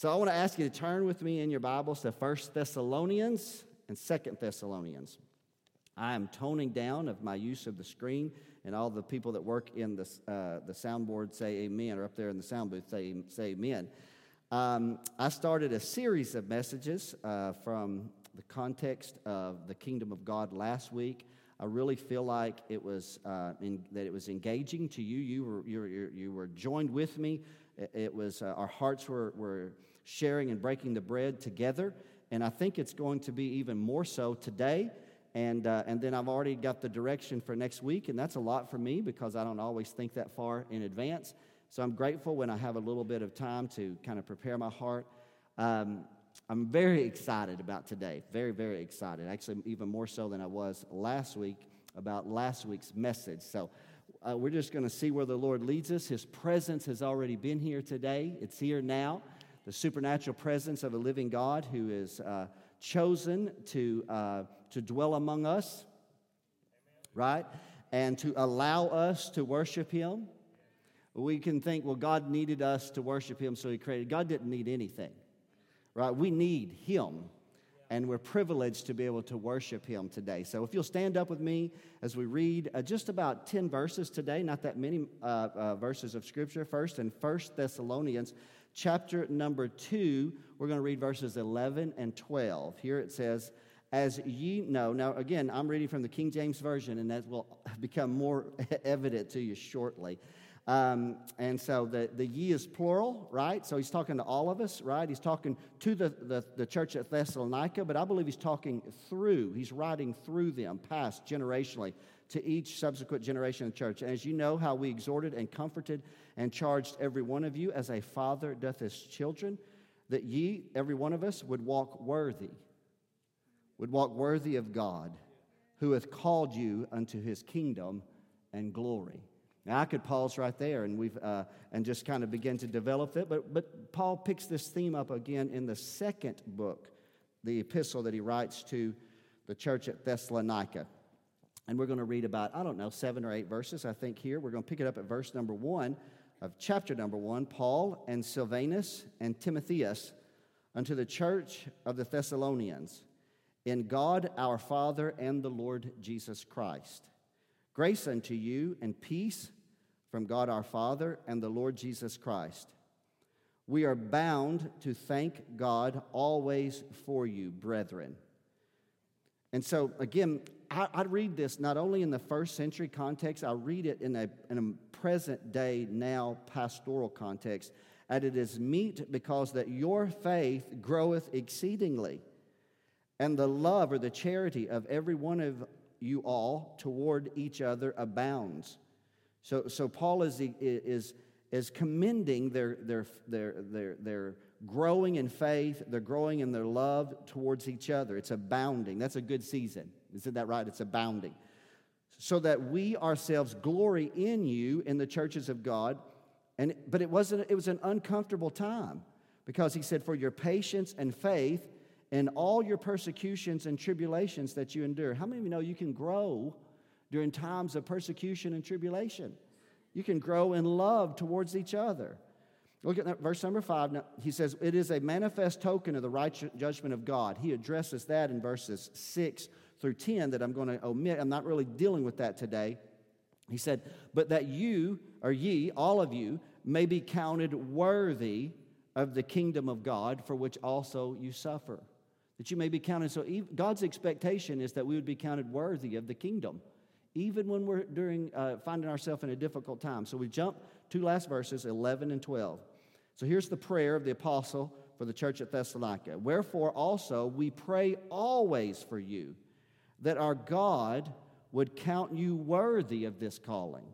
So I want to ask you to turn with me in your Bibles to 1 Thessalonians and 2 Thessalonians. I am toning down of my use of the screen, and all the people that work in the, uh, the soundboard say amen, or up there in the sound booth say, say amen. Um, I started a series of messages uh, from the context of the kingdom of God last week. I really feel like it was uh, in, that it was engaging to you. You were, you were, you were joined with me. It, was uh, our hearts were, were sharing and breaking the bread together, and I think it's going to be even more so today. And, uh, and then I've already got the direction for next week, and that's a lot for me because I don't always think that far in advance. So I'm grateful when I have a little bit of time to kind of prepare my heart. Um, I'm very excited about today. Very, very excited. Actually, even more so than I was last week about last week's message. So uh, we're just going to see where the Lord leads us. His presence has already been here today, it's here now. The supernatural presence of a living God who is uh, chosen to, uh, to dwell among us, right? And to allow us to worship Him. We can think, well, God needed us to worship Him, so He created. God didn't need anything right? We need Him, and we're privileged to be able to worship Him today. So if you'll stand up with me as we read uh, just about 10 verses today, not that many uh, uh, verses of Scripture. First, in First Thessalonians chapter number 2, we're going to read verses 11 and 12. Here it says, as ye know, now again, I'm reading from the King James Version, and that will become more evident to you shortly. Um, and so the, the ye is plural, right? So he's talking to all of us, right? He's talking to the, the, the church at Thessalonica, but I believe he's talking through, he's writing through them, past generationally, to each subsequent generation of the church. And as you know, how we exhorted and comforted and charged every one of you as a father doth his children, that ye, every one of us, would walk worthy, would walk worthy of God, who hath called you unto his kingdom and glory. Now, I could pause right there and, we've, uh, and just kind of begin to develop it, but, but Paul picks this theme up again in the second book, the epistle that he writes to the church at Thessalonica. And we're going to read about, I don't know, seven or eight verses, I think, here. We're going to pick it up at verse number one of chapter number one Paul and Silvanus and Timotheus unto the church of the Thessalonians, in God our Father and the Lord Jesus Christ. Grace unto you and peace from God our Father and the Lord Jesus Christ. We are bound to thank God always for you, brethren. And so, again, I, I, read this not only in the first century context, I read it in a, in a present day, now pastoral context. And it is meet because that your faith groweth exceedingly, and the love or the charity of every one of you all toward each other abounds. So, so Paul is, is, is commending their, their, their, their, their growing in faith, they're growing in their love towards each other. It's abounding. That's a good season. Isn't that right? It's abounding. So that we ourselves glory in you in the churches of God. And, but it wasn't, it was an uncomfortable time because he said, For your patience and faith in all your persecutions and tribulations that you endure. How many of you know you can grow during times of persecution and tribulation? You can grow in love towards each other. Look at that, verse number five. Now, he says, It is a manifest token of the right judgment of God. He addresses that in verses six through 10 that I'm going to omit. I'm not really dealing with that today. He said, But that you, or ye, all of you, may be counted worthy of the kingdom of God for which also you suffer that you may be counted. So God's expectation is that we would be counted worthy of the kingdom, even when we're during uh, finding ourselves in a difficult time. So we jump two last verses, 11 and 12. So here's the prayer of the apostle for the church at Thessalonica. Wherefore also we pray always for you, that our God would count you worthy of this calling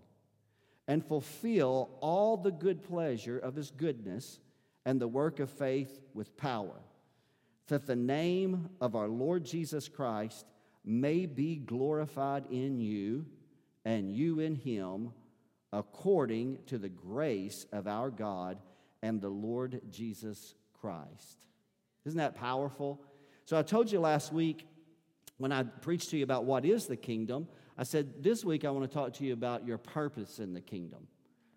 and fulfill all the good pleasure of his goodness and the work of faith with power that the name of our Lord Jesus Christ may be glorified in you and you in him according to the grace of our God and the Lord Jesus Christ. Isn't that powerful? So I told you last week when I preached to you about what is the kingdom, I said this week I want to talk to you about your purpose in the kingdom.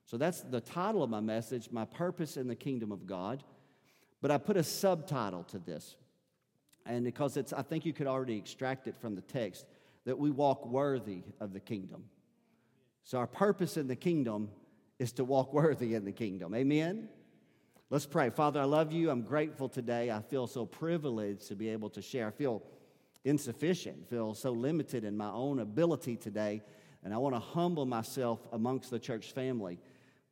So that's the title of my message, My Purpose in the Kingdom of God. But I put a subtitle to this, and because it's, I think you could already extract it from the text that we walk worthy of the kingdom. So, our purpose in the kingdom is to walk worthy in the kingdom. Amen? Let's pray. Father, I love you. I'm grateful today. I feel so privileged to be able to share. I feel insufficient, feel so limited in my own ability today. And I want to humble myself amongst the church family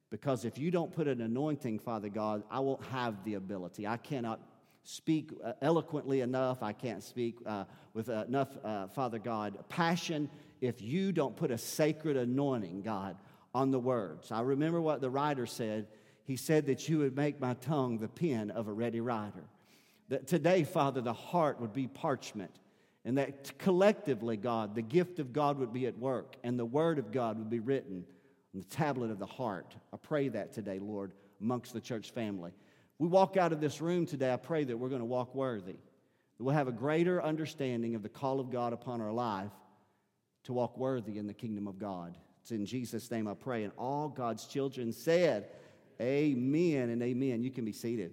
because if you don't put an anointing, Father God, I won't have the ability. I cannot speak uh, eloquently enough. I can't speak uh, with enough, uh, Father God, passion if you don't put a sacred anointing, God, on the words. I remember what the writer said he said that you would make my tongue the pen of a ready writer. That today, Father, the heart would be parchment, and that collectively, God, the gift of God would be at work, and the word of God would be written on the tablet of the heart. I pray that today, Lord, amongst the church family. We walk out of this room today, I pray that we're going to walk worthy. That we'll have a greater understanding of the call of God upon our life to walk worthy in the kingdom of God. It's in Jesus' name I pray. And all God's children said, Amen and amen. You can be seated.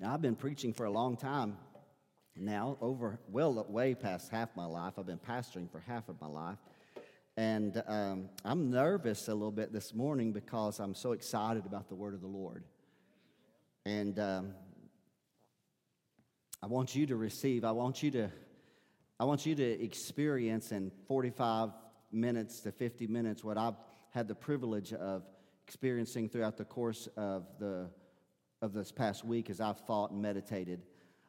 Now, I've been preaching for a long time now, over well, way past half my life. I've been pastoring for half of my life. And um, I'm nervous a little bit this morning because I'm so excited about the word of the Lord. And um, I want you to receive, I want you to, I want you to experience in 45 minutes to 50 minutes what I've had the privilege of experiencing throughout the course of, the, of this past week as I've thought and meditated.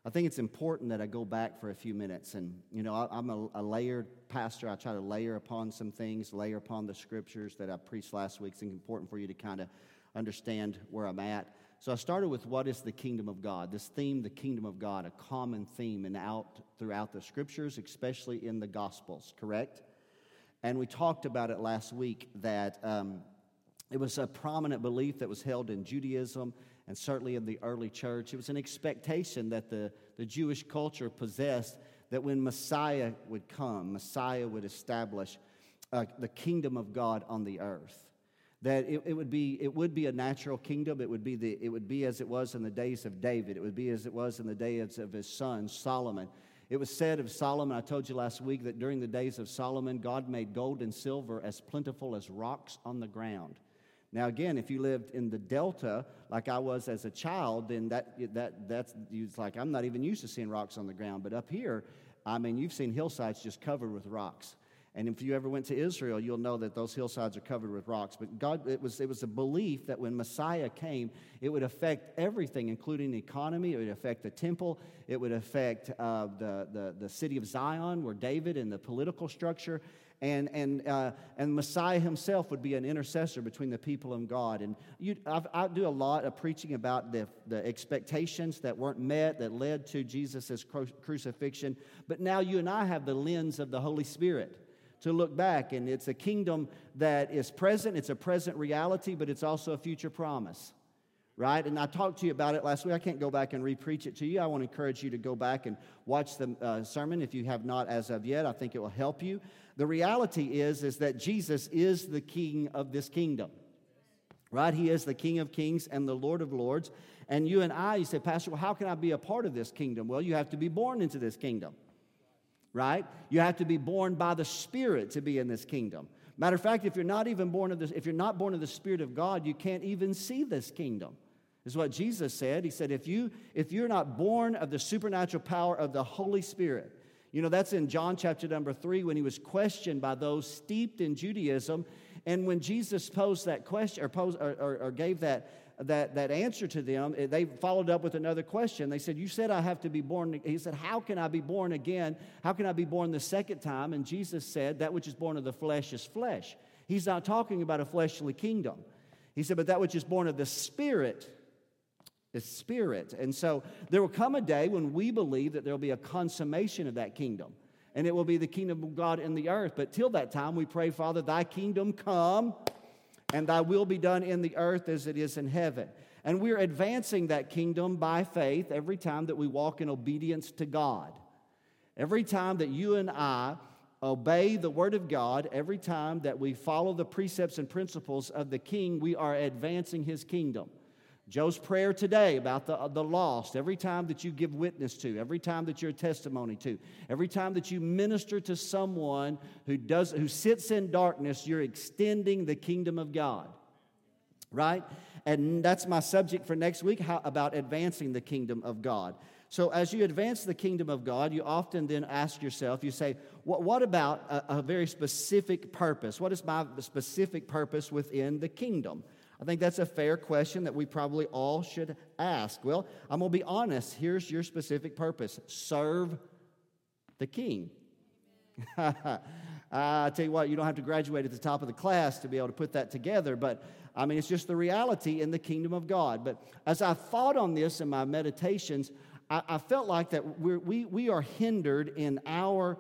I think it's important that I go back for a few minutes. And, you know, I, am a, a, layered pastor. I try to layer upon some things, layer upon the scriptures that I preached last week. It's important for you to kind of understand where I'm at. So I started with what is the kingdom of God? This theme, the kingdom of God, a common theme and out throughout the scriptures, especially in the gospels, correct? And we talked about it last week that um, it was a prominent belief that was held in Judaism and certainly in the early church. It was an expectation that the, the Jewish culture possessed that when Messiah would come, Messiah would establish uh, the kingdom of God on the earth. That it, it, would be, it would be a natural kingdom. It would, be the, it would be as it was in the days of David. It would be as it was in the days of his son, Solomon. It was said of Solomon, I told you last week, that during the days of Solomon, God made gold and silver as plentiful as rocks on the ground. Now, again, if you lived in the Delta like I was as a child, then that, that, that's it's like I'm not even used to seeing rocks on the ground. But up here, I mean, you've seen hillsides just covered with rocks. And if you ever went to Israel, you'll know that those hillsides are covered with rocks. But God, it was, it was a belief that when Messiah came, it would affect everything, including the economy. It would affect the temple. It would affect uh, the, the, the city of Zion, where David and the political structure and, and, uh, and Messiah himself would be an intercessor between the people and God. And you, i do a lot of preaching about the, the expectations that weren't met that led to Jesus' cru- crucifixion. But now you and I have the lens of the Holy Spirit to look back, and it's a kingdom that is present, it's a present reality, but it's also a future promise right? And I talked to you about it last week. I can't go back and repreach it to you. I want to encourage you to go back and watch the uh, sermon if you have not as of yet. I think it will help you. The reality is, is that Jesus is the king of this kingdom, right? He is the king of kings and the Lord of lords. And you and I, you say, Pastor, well, how can I be a part of this kingdom? Well, you have to be born into this kingdom, right? You have to be born by the Spirit to be in this kingdom. Matter of fact, if you're not even born of this, if you're not born of the Spirit of God, you can't even see this kingdom is what Jesus said. He said, if, you, if you're not born of the supernatural power of the Holy Spirit, you know, that's in John chapter number three when he was questioned by those steeped in Judaism. And when Jesus posed that question or, posed, or, or, or gave that, that, that answer to them, eh, they followed up with another question. They said, You said I have to be born. He said, How can I be born again? How can I be born the second time? And Jesus said, That which is born of the flesh is flesh. He's not talking about a fleshly kingdom. He said, But that which is born of the Spirit the Spirit. And so there will come a day when we believe that there will be a consummation of that kingdom. And it will be the kingdom of God in the earth. But till that time, we pray, Father, thy kingdom come and thy will be done in the earth as it is in heaven. And we're advancing that kingdom by faith every time that we walk in obedience to God. Every time that you and I obey the word of God, every time that we follow the precepts and principles of the king, we are advancing his kingdom. Joe's prayer today about the, the lost, every time that you give witness to, every time that you're a testimony to, every time that you minister to someone who, does, who sits in darkness, you're extending the kingdom of God. Right? And that's my subject for next week how, about advancing the kingdom of God. So, as you advance the kingdom of God, you often then ask yourself, you say, what, what about a, a very specific purpose? What is my specific purpose within the kingdom? I think that's a fair question that we probably all should ask. Well, I'm going to be honest. Here's your specific purpose serve the king. I tell you what, you don't have to graduate at the top of the class to be able to put that together, but I mean, it's just the reality in the kingdom of God. But as I thought on this in my meditations, I, I felt like that we, we are hindered in our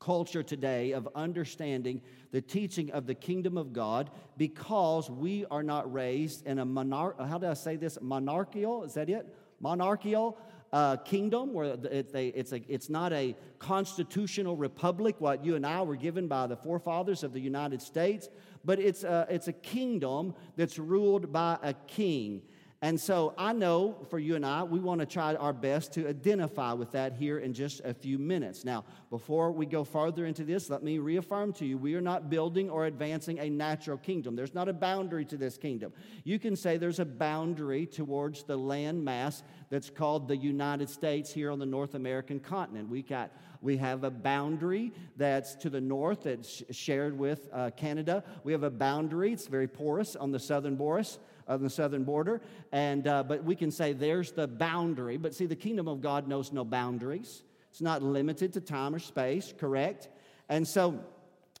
culture today of understanding the teaching of the kingdom of God because we are not raised in a monarch, how do I say this? Monarchical, is that it? Monarchical uh, kingdom where it's, a, it's, a, it's not a constitutional republic, what you and I were given by the forefathers of the United States, but it's a, it's a kingdom that's ruled by a king. And so I know for you and I, we want to try our best to identify with that here in just a few minutes. Now, before we go farther into this, let me reaffirm to you we are not building or advancing a natural kingdom. There's not a boundary to this kingdom. You can say there's a boundary towards the land mass that's called the United States here on the North American continent. We got we have a boundary that's to the north that's shared with uh, Canada. We have a boundary, it's very porous on the southern Boris of the southern border. And, uh, but we can say there's the boundary. But see, the kingdom of God knows no boundaries, it's not limited to time or space, correct? And so,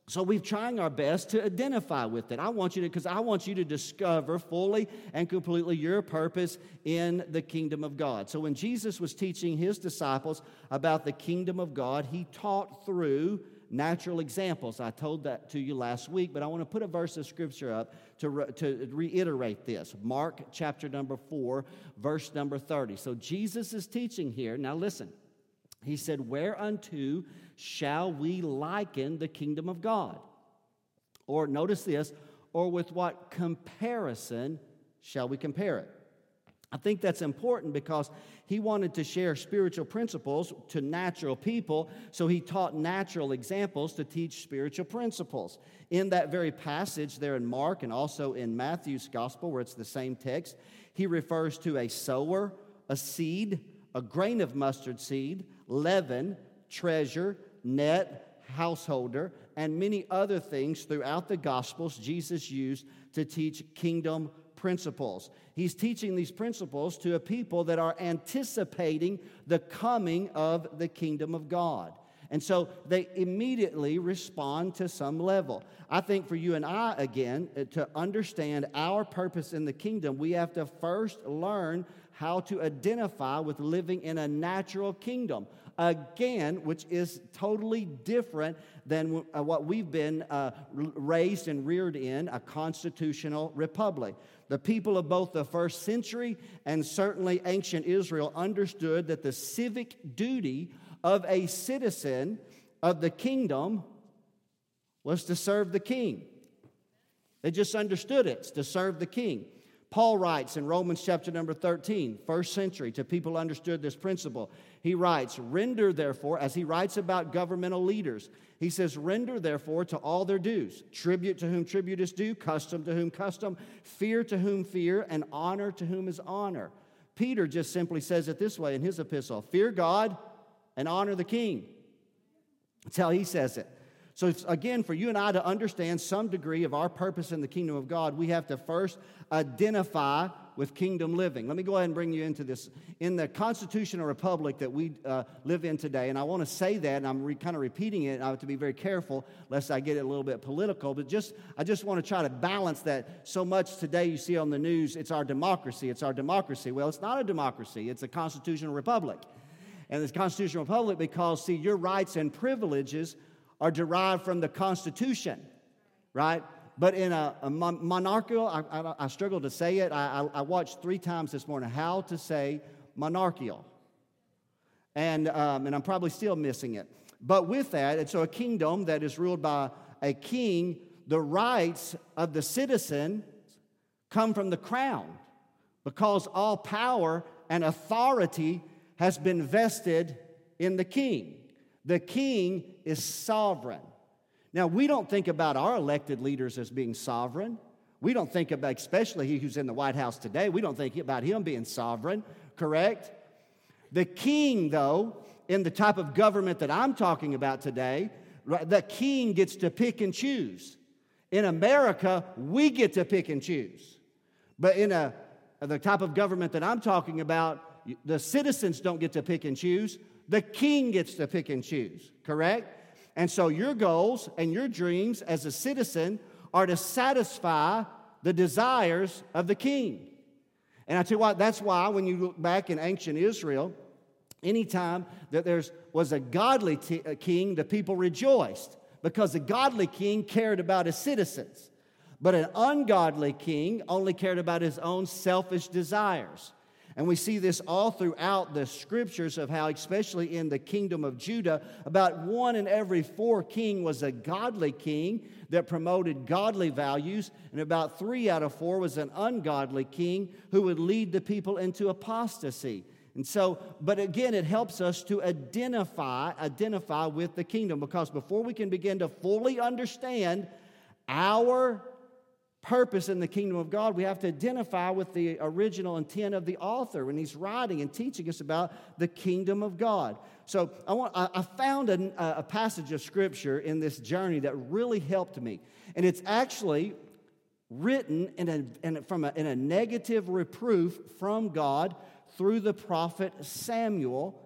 so we're trying our best to identify with it. I want you to, because I want you to discover fully and completely your purpose in the kingdom of God. So when Jesus was teaching his disciples about the kingdom of God, he taught through natural examples. I told that to you last week, but I want to put a verse of scripture up to, re- to reiterate this. Mark chapter number 4, verse number 30. So Jesus is teaching here. Now listen. He said, Whereunto shall we liken the kingdom of God? Or notice this, or with what comparison shall we compare it? I think that's important because he wanted to share spiritual principles to natural people, so he taught natural examples to teach spiritual principles. In that very passage there in Mark and also in Matthew's gospel, where it's the same text, he refers to a sower, a seed, a grain of mustard seed, leaven, treasure, net, householder, and many other things throughout the gospels Jesus used to teach kingdom principles. He's teaching these principles to a people that are anticipating the coming of the kingdom of God. And so they immediately respond to some level. I think for you and I, again, uh, to understand our purpose in the kingdom, we have to first learn how to identify with living in a natural kingdom. Again, which is totally different than uh, what we've been uh, raised and reared in a constitutional republic. The people of both the first century and certainly ancient Israel understood that the civic duty of a citizen of the kingdom was to serve the king. They just understood it, to serve the king. Paul writes in Romans chapter number 13, first century, to people understood this principle. He writes, Render therefore, as he writes about governmental leaders, he says, Render therefore to all their dues tribute to whom tribute is due, custom to whom custom, fear to whom fear, and honor to whom is honor. Peter just simply says it this way in his epistle Fear God and honor the king. That's how he says it. So, again, for you and I to understand some degree of our purpose in the kingdom of God, we have to first identify with kingdom living. Let me go ahead and bring you into this. In the constitutional republic that we uh, live in today, and I want to say that, and I'm re- kind of repeating it, and I have to be very careful lest I get it a little bit political, but just I just want to try to balance that. So much today you see on the news, it's our democracy, it's our democracy. Well, it's not a democracy, it's a constitutional republic. And it's constitutional republic because, see, your rights and privileges are derived from the Constitution, right? But in a, a monarchical, I, I, I, struggle to say it. I, I, watched three times this morning how to say monarchical. And, um, and I'm probably still missing it. But with that, and so a kingdom that is ruled by a king, the rights of the citizen come from the crown. because all power and authority has been vested in the king. The king is sovereign. Now, we don't think about our elected leaders as being sovereign. We don't think about, especially he who's in the White House today, we don't think about him being sovereign, correct? The king, though, in the type of government that I'm talking about today, the king gets to pick and choose. In America, we get to pick and choose. But in a, the type of government that I'm talking about, the citizens don't get to pick and choose. The king gets to pick and choose, correct? And so your goals and your dreams as a citizen are to satisfy the desires of the king. And I tell you what, that's why when you look back in ancient Israel, anytime that there was a godly t- a king, the people rejoiced because the godly king cared about his citizens. But an ungodly king only cared about his own selfish desires. And we see this all throughout the scriptures of how, especially in the kingdom of Judah, about one in every four king was a godly king that promoted godly values, and about three out of four was an ungodly king who would lead the people into apostasy. And so, but again, it helps us to identify, identify with the kingdom because before we can begin to fully understand our purpose in the kingdom of God, we have to identify with the original intent of the author when he's writing and teaching us about the kingdom of God. So I, want, I found a, a passage of scripture in this journey that really helped me. And it's actually written in a, in a, from a, in a negative reproof from God through the prophet Samuel.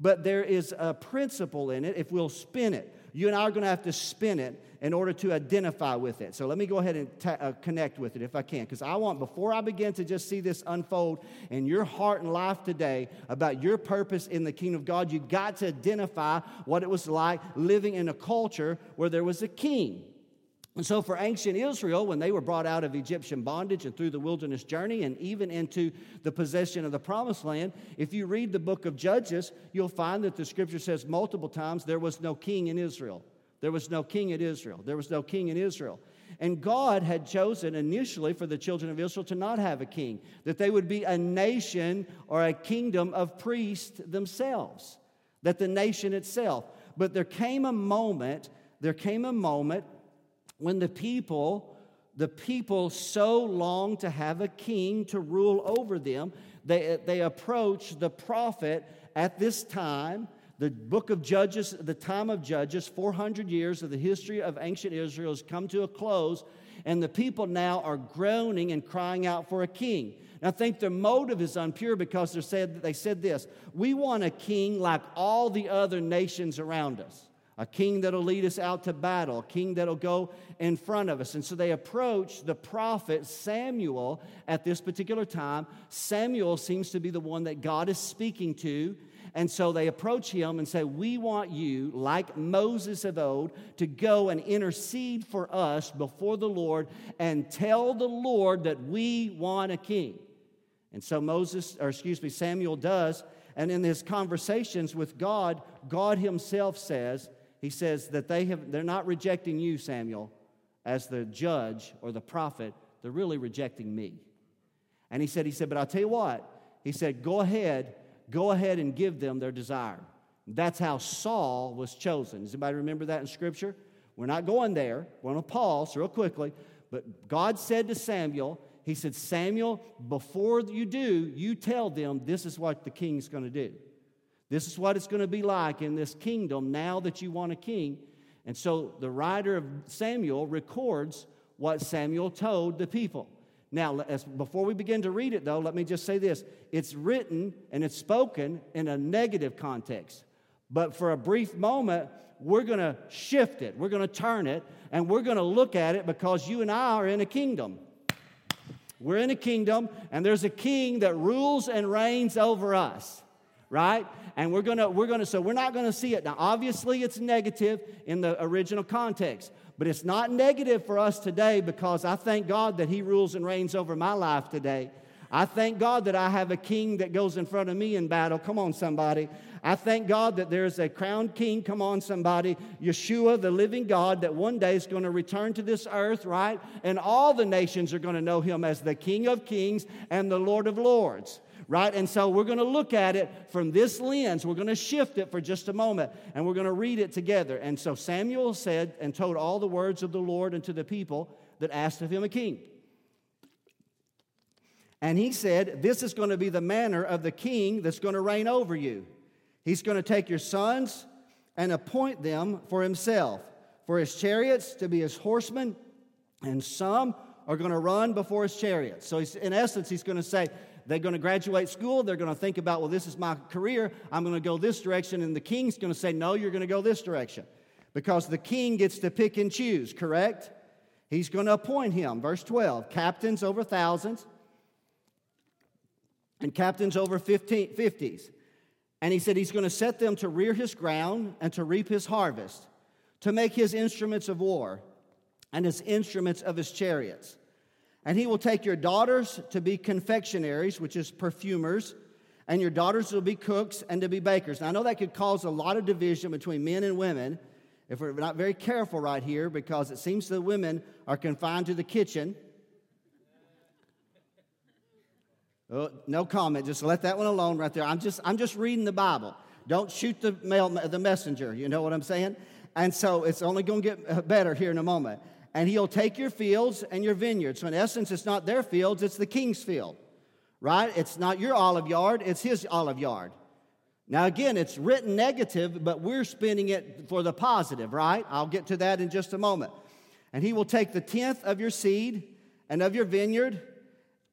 But there is a principle in it if we'll spin it. You and I are going to have to spin it in order to identify with it. So let me go ahead and ta- uh, connect with it if I can, because I want, before I begin to just see this unfold in your heart and life today about your purpose in the kingdom of God, you got to identify what it was like living in a culture where there was a king. And so, for ancient Israel, when they were brought out of Egyptian bondage and through the wilderness journey and even into the possession of the promised land, if you read the book of Judges, you'll find that the scripture says multiple times there was no king in Israel. There was no king in Israel. There was no king in Israel. And God had chosen initially for the children of Israel to not have a king, that they would be a nation or a kingdom of priests themselves, that the nation itself. But there came a moment, there came a moment when the people, the people so longed to have a king to rule over them, they, they approached the prophet at this time. The book of Judges, the time of Judges, 400 years of the history of ancient Israel has come to a close, and the people now are groaning and crying out for a king. And I think their motive is unpure because they said, they said this We want a king like all the other nations around us a king that'll lead us out to battle, a king that'll go in front of us. And so they approach the prophet Samuel at this particular time. Samuel seems to be the one that God is speaking to. And so they approach him and say, We want you, like Moses of old, to go and intercede for us before the Lord and tell the Lord that we want a king. And so Moses, or excuse me, Samuel does. And in his conversations with God, God himself says, he says that they have, they're not rejecting you, Samuel, as the judge or the prophet. They're really rejecting me. And he said, he said, but I'll tell you what. He said, go ahead, go ahead and give them their desire. That's how Saul was chosen. Does anybody remember that in Scripture? We're not going there. We're going to pause real quickly. But God said to Samuel, He said, Samuel, before you do, you tell them this is what the king's going to do. This is what it's going to be like in this kingdom now that you want a king. And so the writer of Samuel records what Samuel told the people. Now, as, before we begin to read it, though, let me just say this it's written and it's spoken in a negative context. But for a brief moment, we're going to shift it, we're going to turn it, and we're going to look at it because you and I are in a kingdom. We're in a kingdom, and there's a king that rules and reigns over us right? And we're gonna, we're gonna, so we're not gonna see it. Now, obviously, it's negative in the original context, but it's not negative for us today because I thank God that He rules and reigns over my life today. I thank God that I have a king that goes in front of me in battle. Come on, somebody. I thank God that there's a crowned king. Come on, somebody. Yeshua, the living God, that one day is going to return to this earth, right? And all the nations are going to know him as the King of kings and the Lord of lords right? And so we're going to look at it from this lens. We're going to shift it for just a moment and we're going to read it together. And so Samuel said and told all the words of the Lord unto the people that asked of him a king. And he said, This is going to be the manner of the king that's going to reign over you. He's going to take your sons and appoint them for himself, for his chariots to be his horsemen, and some are going to run before his chariots. So, in essence, he's going to say, they're going to graduate school. They're going to think about, well, this is my career. I'm going to go this direction. And the king's going to say, no, you're going to go this direction. Because the king gets to pick and choose, correct? He's going to appoint him. Verse 12 captains over thousands, and captains over 15, 50s. And he said he's going to set them to rear his ground and to reap his harvest, to make his instruments of war and his instruments of his chariots. And he will take your daughters to be confectionaries, which is perfumers, and your daughters will be cooks and to be bakers. Now, I know that could cause a lot of division between men and women if we're not very careful right here because it seems the women are confined to the kitchen Oh, no comment. Just let that one alone right there. I'm just, I'm just reading the Bible. Don't shoot the, mail, the messenger. You know what I'm saying? And so it's only going to get better here in a moment. And he'll take your fields and your vineyards. So in essence, it's not their fields, it's the king's field, right? It's not your olive yard, it's his olive yard. Now, again, it's written negative, but we're spinning it for the positive, right? I'll get to that in just a moment. And he will take the tenth of your seed and of your vineyard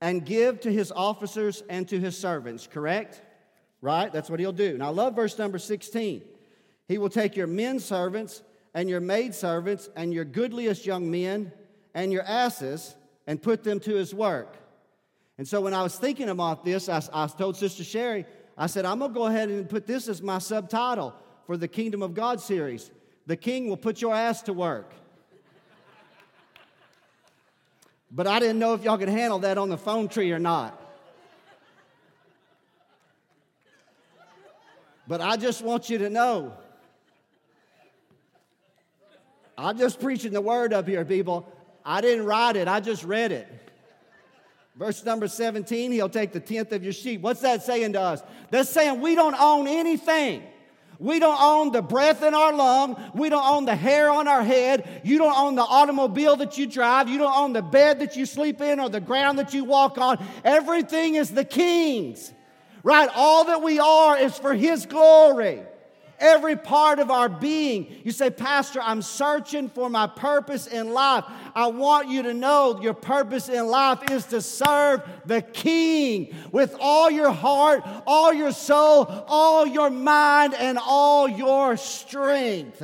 and give to his officers and to his servants, correct? Right? That's what he'll do. Now, I love verse number 16. He will take your men servants and your maidservants and your goodliest young men and your asses and put them to his work. And so, when I was thinking about this, I, I told Sister Sherry, I said, I'm going to go ahead and put this as my subtitle for the Kingdom of God series. The king will put your ass to work. But I didn't know if y'all could handle that on the phone tree or not. But I just want you to know. I'm just preaching the word up here, people. I didn't write it, I just read it. Verse number 17, he'll take the tenth of your sheep. What's that saying to us? That's saying we don't own anything. We don't own the breath in our lung. We don't own the hair on our head. You don't own the automobile that you drive. You don't own the bed that you sleep in or the ground that you walk on. Everything is the king's. Right? All that we are is for his glory every part of our being. You say, Pastor, I'm searching for my purpose in life. I want you to know your purpose in life is to serve the King with all your heart, all your soul, all your mind, and all your strength.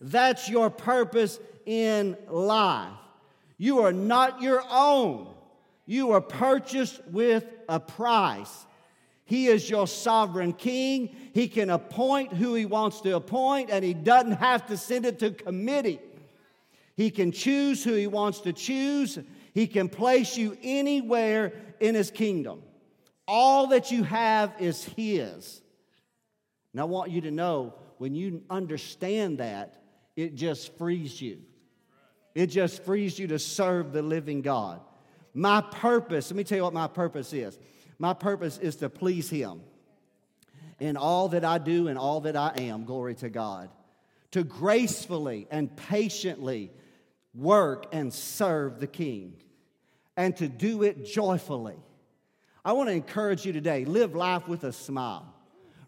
That's your purpose in life. You are not your own. You are purchased with a price. He is your sovereign king. He can appoint who he wants to appoint, and he doesn't have to send it to committee. He can choose who he wants to choose. He can place you anywhere in his kingdom. All that you have is his. And I want you to know when you understand that, it just frees you. It just frees you to serve the living God. My purpose, let me tell you what my purpose is. My purpose is to please Him in all that I do and all that I am. Glory to God. To gracefully and patiently work and serve the King and to do it joyfully. I want to encourage you today live life with a smile.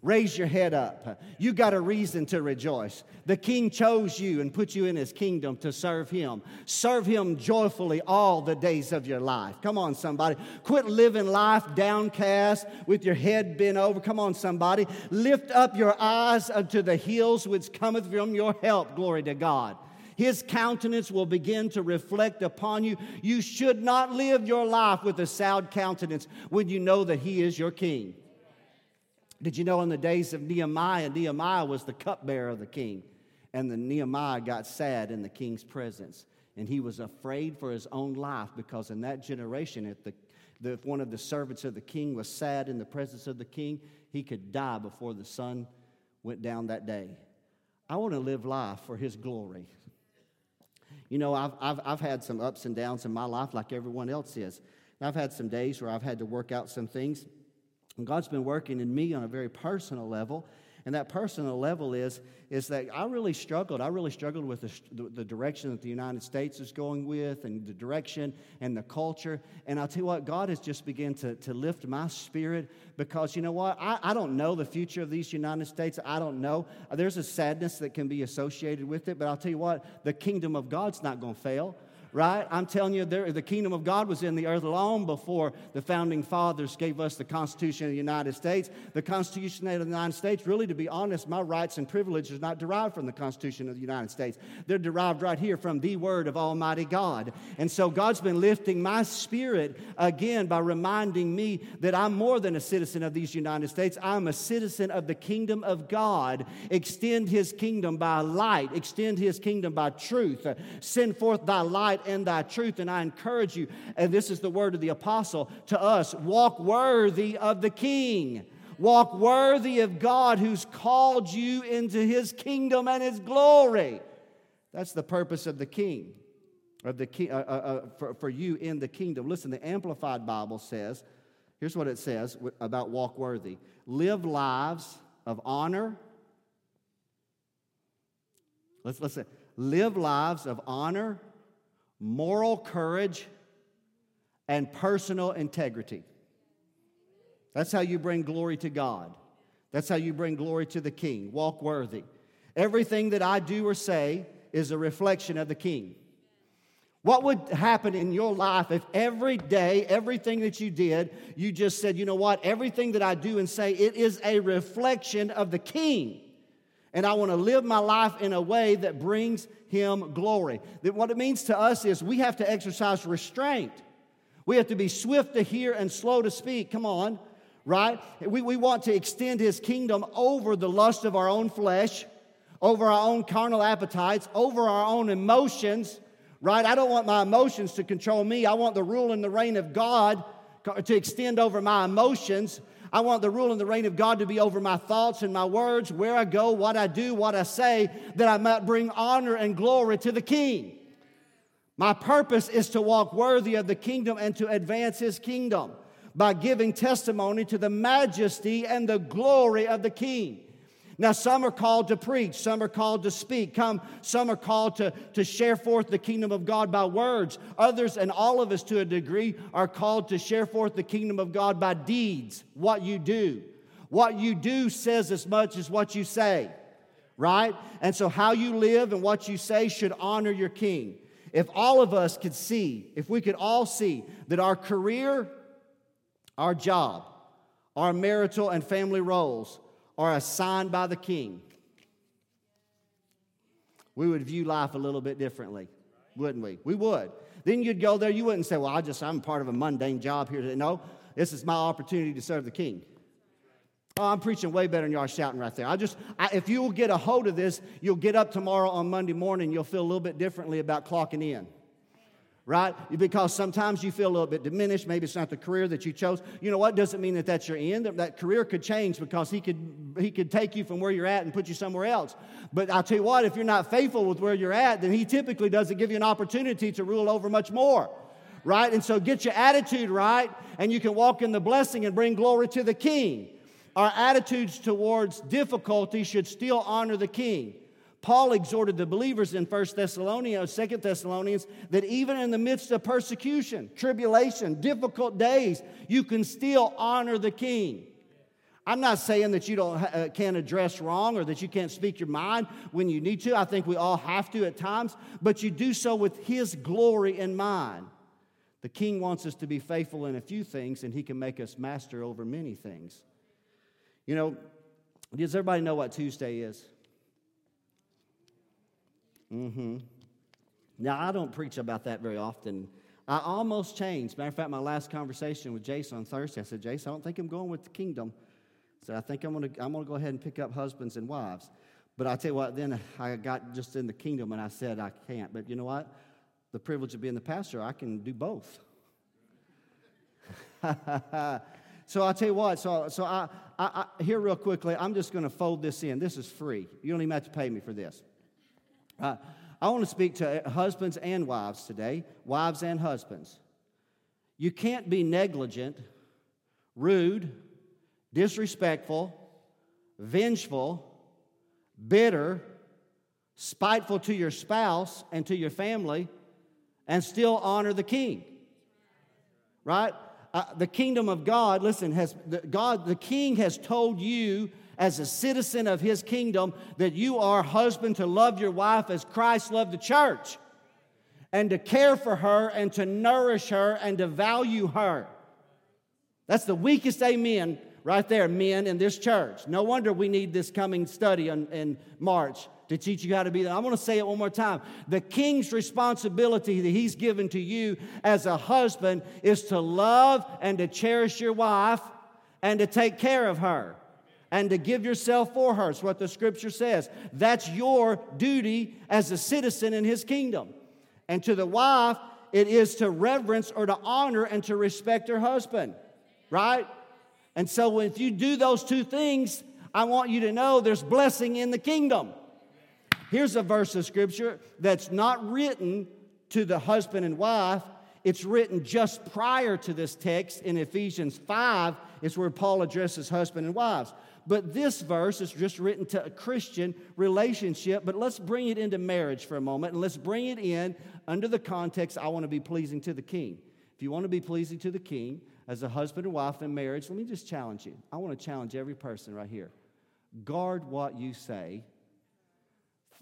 Raise your head up. You got a reason to rejoice. The king chose you and put you in his kingdom to serve him. Serve him joyfully all the days of your life. Come on, somebody. Quit living life downcast with your head bent over. Come on, somebody. Lift up your eyes unto the hills which cometh from your help. Glory to God. His countenance will begin to reflect upon you. You should not live your life with a sad countenance when you know that He is your King. Did you know in the days of Nehemiah, Nehemiah was the cupbearer of the king, and the Nehemiah got sad in the king's presence, and he was afraid for his own life because in that generation, if the if one of the servants of the king was sad in the presence of the king, he could die before the sun went down that day. I want to live life for his glory. You know, I've, I've, I've had some ups and downs in my life like everyone else is. And I've had some days where I've had to work out some things. And God's been working in me on a very personal level. And that personal level is, is that I really struggled. I really struggled with the, the direction that the United States is going with and the direction and the culture. And I'll tell you what, God has just begun to, to lift my spirit because you know what? I, I don't know the future of these United States. I don't know. There's a sadness that can be associated with it. But I'll tell you what, the kingdom of God's not going to fail right? I'm telling you, there, the kingdom of God was in the earth long before the founding fathers gave us the Constitution of the United States. The Constitution of the United States, really, to be honest, my rights and privileges are not derived from the Constitution of the United States. They're derived right here from the Word of Almighty God. And so God's been lifting my spirit again by reminding me that I'm more than a citizen of these United States. I'm a citizen of the kingdom of God. Extend His kingdom by light, extend His kingdom by truth. Send forth thy light and thy truth. And I encourage you, and this is the word of the apostle to us walk worthy of the king. Walk worthy of God who's called you into his kingdom and his glory. That's the purpose of the king, of the king, uh, uh, uh, for, for you in the kingdom. Listen, the Amplified Bible says, here's what it says about walk worthy live lives of honor. Let's listen. Live lives of honor, moral courage, and personal integrity. That's how you bring glory to God. That's how you bring glory to the King. Walk worthy. Everything that I do or say is a reflection of the King. What would happen in your life if every day, everything that you did, you just said, you know what, everything that I do and say, it is a reflection of the King? And I want to live my life in a way that brings him glory. That what it means to us is we have to exercise restraint. We have to be swift to hear and slow to speak. Come on, right? We, we want to extend his kingdom over the lust of our own flesh, over our own carnal appetites, over our own emotions, right? I don't want my emotions to control me. I want the rule and the reign of God to extend over my emotions. I want the rule and the reign of God to be over my thoughts and my words, where I go, what I do, what I say, that I might bring honor and glory to the King. My purpose is to walk worthy of the kingdom and to advance his kingdom by giving testimony to the majesty and the glory of the King. Now, some are called to preach, some are called to speak, come, some are called to, to share forth the kingdom of God by words. Others, and all of us to a degree, are called to share forth the kingdom of God by deeds, what you do. What you do says as much as what you say, right? And so, how you live and what you say should honor your king. If all of us could see, if we could all see that our career, our job, our marital and family roles, are assigned by the king, we would view life a little bit differently, wouldn't we? We would. Then you'd go there, you wouldn't say, Well, I just, I'm part of a mundane job here. No, this is my opportunity to serve the king. Oh, I'm preaching way better than are shouting right there. I just, I, if you will get a hold of this, you'll get up tomorrow on Monday morning, you'll feel a little bit differently about clocking in right? Because sometimes you feel a little bit diminished. Maybe it's not the career that you chose. You know what? Doesn't mean that that's your end. That career could change because he could he could take you from where you're at and put you somewhere else. But I'll tell you what, if you're not faithful with where you're at, then he typically doesn't give you an opportunity to rule over much more. Right? And so get your attitude right, and you can walk in the blessing and bring glory to the king. Our attitudes towards difficulty should still honor the king. Paul exhorted the believers in 1 Thessalonians, 2 Thessalonians, that even in the midst of persecution, tribulation, difficult days, you can still honor the king. I'm not saying that you don't, uh, can't address wrong or that you can't speak your mind when you need to. I think we all have to at times, but you do so with his glory in mind. The king wants us to be faithful in a few things, and he can make us master over many things. You know, does everybody know what Tuesday is? Mm-hmm. Now, I don't preach about that very often. I almost changed. Matter of fact, my last conversation with Jason on Thursday, I said, Jason, I don't think I'm going with the kingdom. So I think I'm going to I'm going to go ahead and pick up husbands and wives. But I tell you what, then I got just in the kingdom and I said I can't. But you know what? The privilege of being the pastor, I can do both. so I'll tell you what. So, so I, I, I here real quickly, I'm just going to fold this in. This is free. You don't even have to pay me for this. Uh, I want to speak to husbands and wives today, wives and husbands. You can't be negligent, rude, disrespectful, vengeful, bitter, spiteful to your spouse and to your family, and still honor the king. Right? Uh, the kingdom of God, listen, has the, God, the king has told you as a citizen of his kingdom that you are husband to love your wife as Christ loved the church and to care for her and to nourish her and to value her. That's the weakest amen right there, men in this church. No wonder we need this coming study in, in March to teach you how to be that. I want to say it one more time. The king's responsibility that he's given to you as a husband is to love and to cherish your wife and to take care of her and to give yourself for her. It's what the scripture says. That's your duty as a citizen in his kingdom. And to the wife, it is to reverence or to honor and to respect her husband, right? And so if you do those two things, I want you to know there's blessing in the kingdom. Here's a verse of scripture that's not written to the husband and wife. It's written just prior to this text in Ephesians 5, is where Paul addresses husband and wives. But this verse is just written to a Christian relationship. But let's bring it into marriage for a moment and let's bring it in under the context I want to be pleasing to the king. If you want to be pleasing to the king, as a husband and wife in marriage, let me just challenge you. I want to challenge every person right here. Guard what you say.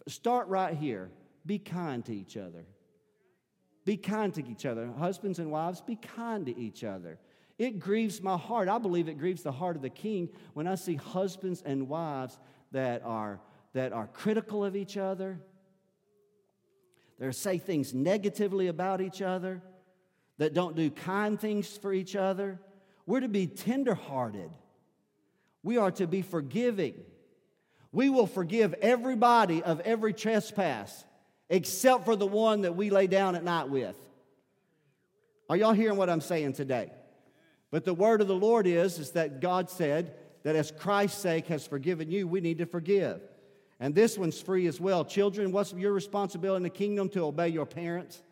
Start right here. Be kind to each other. Be kind to each other. Husbands and wives, be kind to each other. It grieves my heart. I believe it grieves the heart of the king when I see husbands and wives that are, that are critical of each other, that say things negatively about each other that don't do kind things for each other. We're to be tenderhearted. We are to be forgiving. We will forgive everybody of every trespass except for the one that we lay down at night with. Are y'all hearing what I'm saying today? But the word of the Lord is, is that God said that as Christ's sake has forgiven you, we need to forgive. And this one's free as well. Children, what's your responsibility in the kingdom to obey your parents?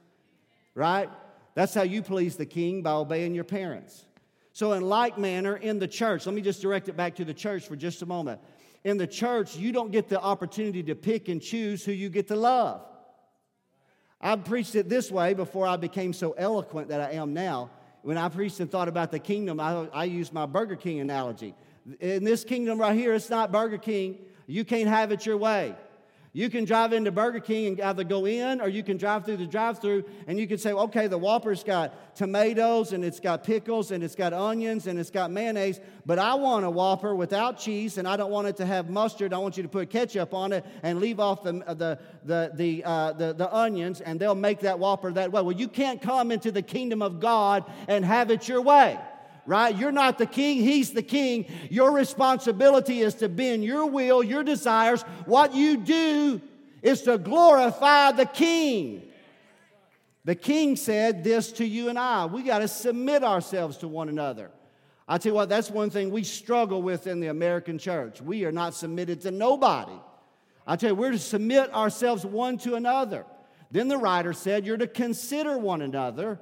Right? That's how you please the king by obeying your parents. So, in like manner, in the church, let me just direct it back to the church for just a moment. In the church, you don't get the opportunity to pick and choose who you get to love. I preached it this way before I became so eloquent that I am now. When I preached and thought about the kingdom, I, I used my Burger King analogy. In this kingdom right here, it's not Burger King. You can't have it your way. You can drive into Burger King and either go in or you can drive through the drive through and you can say, okay, the Whopper's got tomatoes and it's got pickles and it's got onions and it's got mayonnaise, but I want a Whopper without cheese and I don't want it to have mustard. I want you to put ketchup on it and leave off the, the, the, the, uh, the, the onions and they'll make that Whopper that way. Well, you can't come into the kingdom of God and have it your way right? You're not the king, he's the king. Your responsibility is to bend your will, your desires. What you do is to glorify the king. The king said this to you and I. We got to submit ourselves to one another. I tell you what, that's one thing we struggle with in the American church. We are not submitted to nobody. I tell you, we're to submit ourselves one to another. Then the writer said, You're to consider one another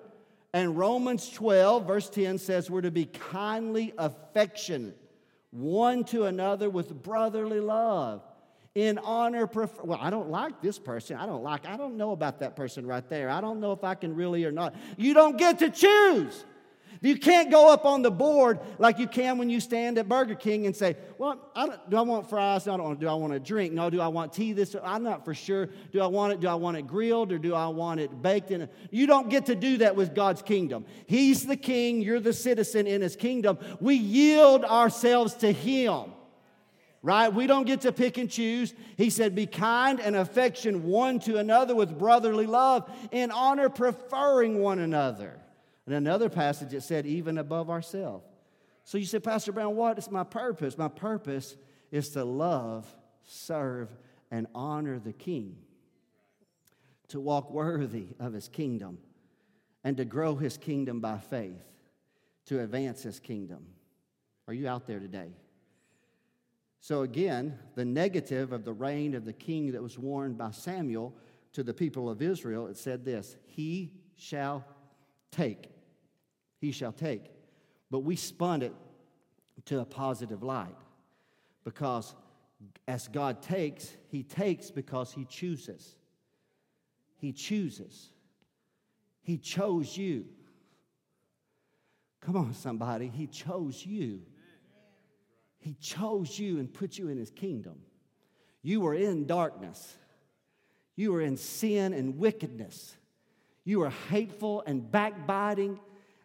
and Romans 12, verse 10 says we're to be kindly affectionate one to another with brotherly love. In honor, prefer- well, I don't like this person. I don't like, I don't know about that person right there. I don't know if I can really or not. You don't get to choose. You can't go up on the board like you can when you stand at Burger King and say, Well, I do I want fries? No, I don't, do I want a drink? No, do I want tea? This, I'm not for sure. Do I want it? Do I want it grilled or do I want it baked in? A, you don't get to do that with God's kingdom. He's the king, you're the citizen in his kingdom. We yield ourselves to him right? We don't get to pick and choose. He said, Be kind and affection one to another with brotherly love, in honor, preferring one another. In another passage, it said, even above ourselves. So you said, Pastor Brown, what is my purpose? My purpose is to love, serve, and honor the King, to walk worthy of his kingdom, and to grow his kingdom by faith, to advance his kingdom. Are you out there today? So, again, the negative of the reign of the king that was warned by Samuel to the people of Israel, it said this He shall take. He shall take. But we spun it to a positive light because as God takes, He takes because He chooses. He chooses. He chose you. Come on, somebody. He chose you. He chose you and put you in His kingdom. You were in darkness, you were in sin and wickedness. You were hateful and backbiting,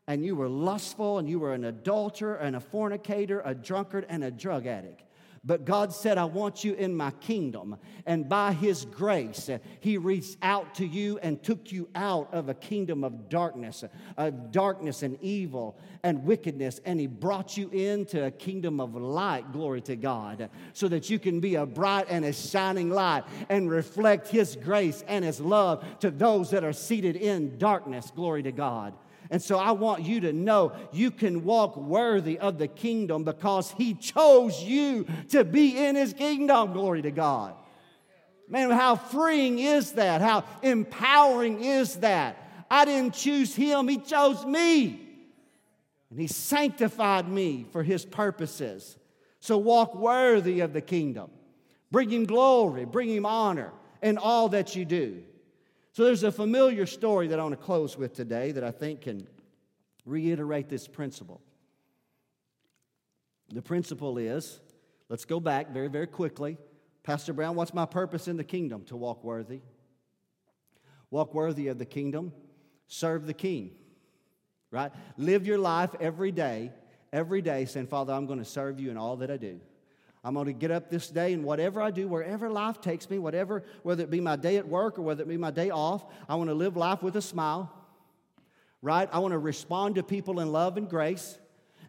and you were lustful, and you were an adulterer and a fornicator, a drunkard, and a drug addict. But God said, I want you in my kingdom. And by His grace, He reached out to you and took you out of a kingdom of darkness, of darkness and evil and wickedness. And He brought you into a kingdom of light, glory to God, so that you can be a bright and a shining light and reflect His grace and His love to those that are seated in darkness, glory to God. And so I want you to know you can walk worthy of the kingdom because He chose you to be in His kingdom. Glory to God. Man, how freeing is that? How empowering is that? I didn't choose Him, He chose me. And He sanctified me for His purposes. So walk worthy of the kingdom. Bring Him glory, bring Him honor in all that you do. So there's a familiar story that I want to close with today that I think can reiterate this principle. The principle is let's go back very, very quickly. Pastor Brown, what's my purpose in the kingdom? To walk worthy. Walk worthy of the kingdom, serve the king, right? Live your life every day, every day saying, Father, I'm going to serve you in all that I do. I'm going to get up this day and whatever I do, wherever life takes me, whatever, whether it be my day at work or whether it be my day off, I want to live life with a smile, right? I want to respond to people in love and grace.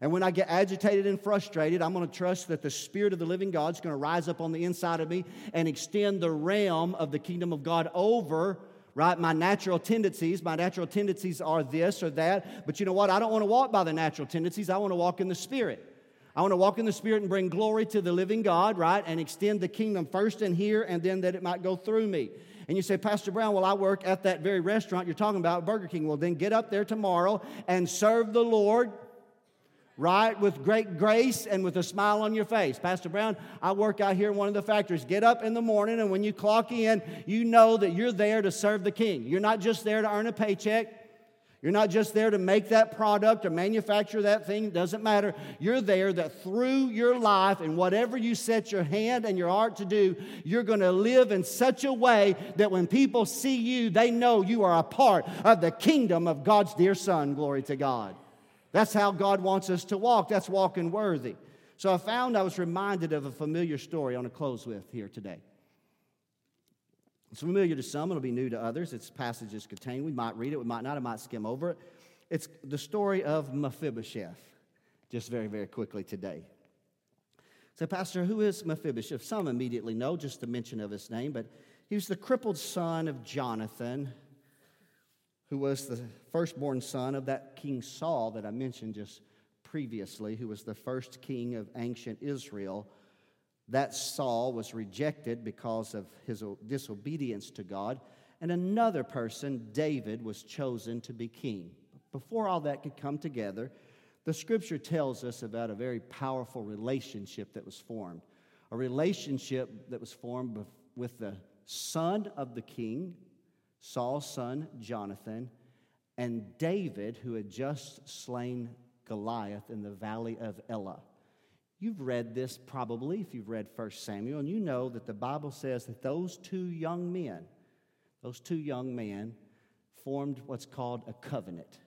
And when I get agitated and frustrated, I'm going to trust that the Spirit of the living God is going to rise up on the inside of me and extend the realm of the kingdom of God over, right? My natural tendencies. My natural tendencies are this or that. But you know what? I don't want to walk by the natural tendencies, I want to walk in the Spirit. I want to walk in the Spirit and bring glory to the living God, right? And extend the kingdom first in here and then that it might go through me. And you say, Pastor Brown, well, I work at that very restaurant you're talking about, Burger King. Well, then get up there tomorrow and serve the Lord, right? With great grace and with a smile on your face. Pastor Brown, I work out here in one of the factories. Get up in the morning, and when you clock in, you know that you're there to serve the King. You're not just there to earn a paycheck. You're not just there to make that product or manufacture that thing, it doesn't matter. You're there that through your life and whatever you set your hand and your heart to do, you're going to live in such a way that when people see you, they know you are a part of the kingdom of God's dear Son. Glory to God. That's how God wants us to walk. That's walking worthy. So I found I was reminded of a familiar story I want to close with here today. It's familiar to some, it'll be new to others. Its passages contained. We might read it, we might not, I might skim over it. It's the story of Mephibosheth, just very, very quickly today. So, Pastor, who is Mephibosheth? Some immediately know, just the mention of his name, but he was the crippled son of Jonathan, who was the firstborn son of that King Saul that I mentioned just previously, who was the first king of ancient Israel that Saul was rejected because of his disobedience to God, and another person, David, was chosen to be king. Before all that could come together, the scripture tells us about a very powerful relationship that was formed. A relationship that was formed with the son of the king, Saul's son, Jonathan, and David, who had just slain Goliath in the valley of Elah. You've read this probably if you've read 1 Samuel, and you know that the Bible says that those two young men, those two young men, formed what's called a covenant.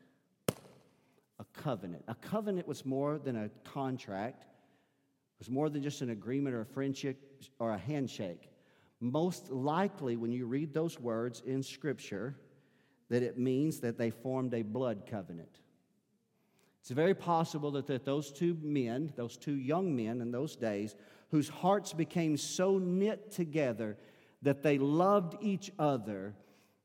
A covenant. A covenant was more than a contract, it was more than just an agreement or a friendship or a handshake. Most likely, when you read those words in Scripture, that it means that they formed a blood covenant. It's very possible that, that those two men, those two young men in those days, whose hearts became so knit together that they loved each other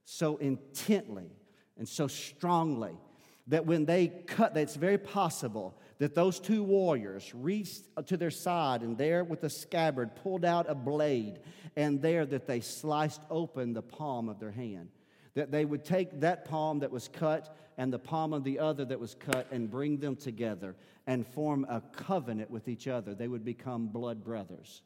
so intently and so strongly that when they cut, that it's very possible that those two warriors reached to their side and there with a scabbard pulled out a blade, and there that they sliced open the palm of their hand. That they would take that palm that was cut and the palm of the other that was cut and bring them together and form a covenant with each other. They would become blood brothers.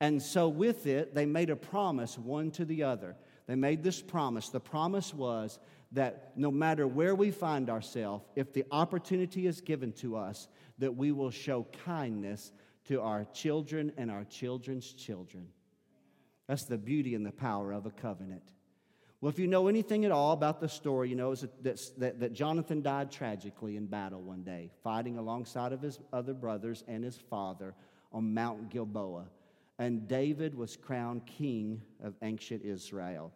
And so, with it, they made a promise one to the other. They made this promise. The promise was that no matter where we find ourselves, if the opportunity is given to us, that we will show kindness to our children and our children's children. That's the beauty and the power of a covenant. Well, if you know anything at all about the story, you know that, that, that Jonathan died tragically in battle one day, fighting alongside of his other brothers and his father on Mount Gilboa. And David was crowned king of ancient Israel.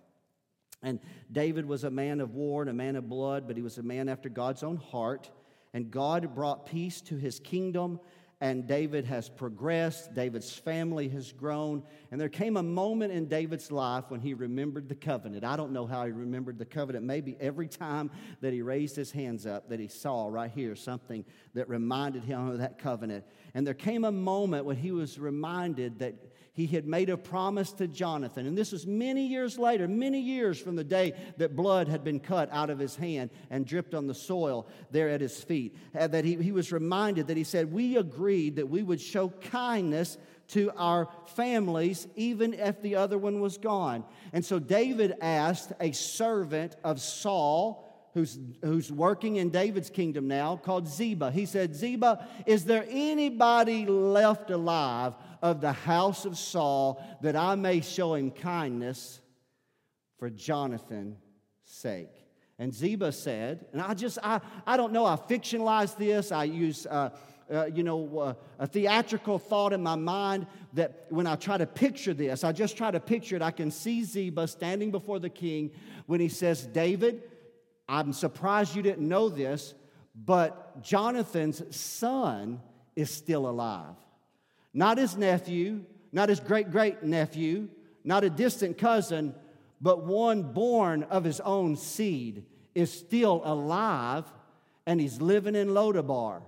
And David was a man of war and a man of blood, but he was a man after God's own heart. And God brought peace to his kingdom and David has progressed. David's family has grown. And there came a moment in David's life when he remembered the covenant. I don't know how he remembered the covenant. Maybe every time that he raised his hands up, that he saw right here something that reminded him of that covenant. And there came a moment when he was reminded that he had made a promise to Jonathan. And this was many years later, many years from the day that blood had been cut out of his hand and dripped on the soil there at his feet. Uh, that he, he was reminded that he said, We agreed that we would show kindness to our families, even if the other one was gone. And so David asked a servant of Saul, who's, who's working in David's kingdom now, called Ziba. He said, Ziba, is there anybody left alive of the house of Saul that I may show him kindness for Jonathan's sake? And Ziba said, and I just, I, I don't know, I fictionalized this. I use, uh, uh, you know, uh, a theatrical thought in my mind that when I try to picture this, I just try to picture it. I can see Ziba standing before the king when he says, David, I'm surprised you didn't know this, but Jonathan's son is still alive. Not his nephew, not his great great nephew, not a distant cousin, but one born of his own seed is still alive and he's living in Lodabar.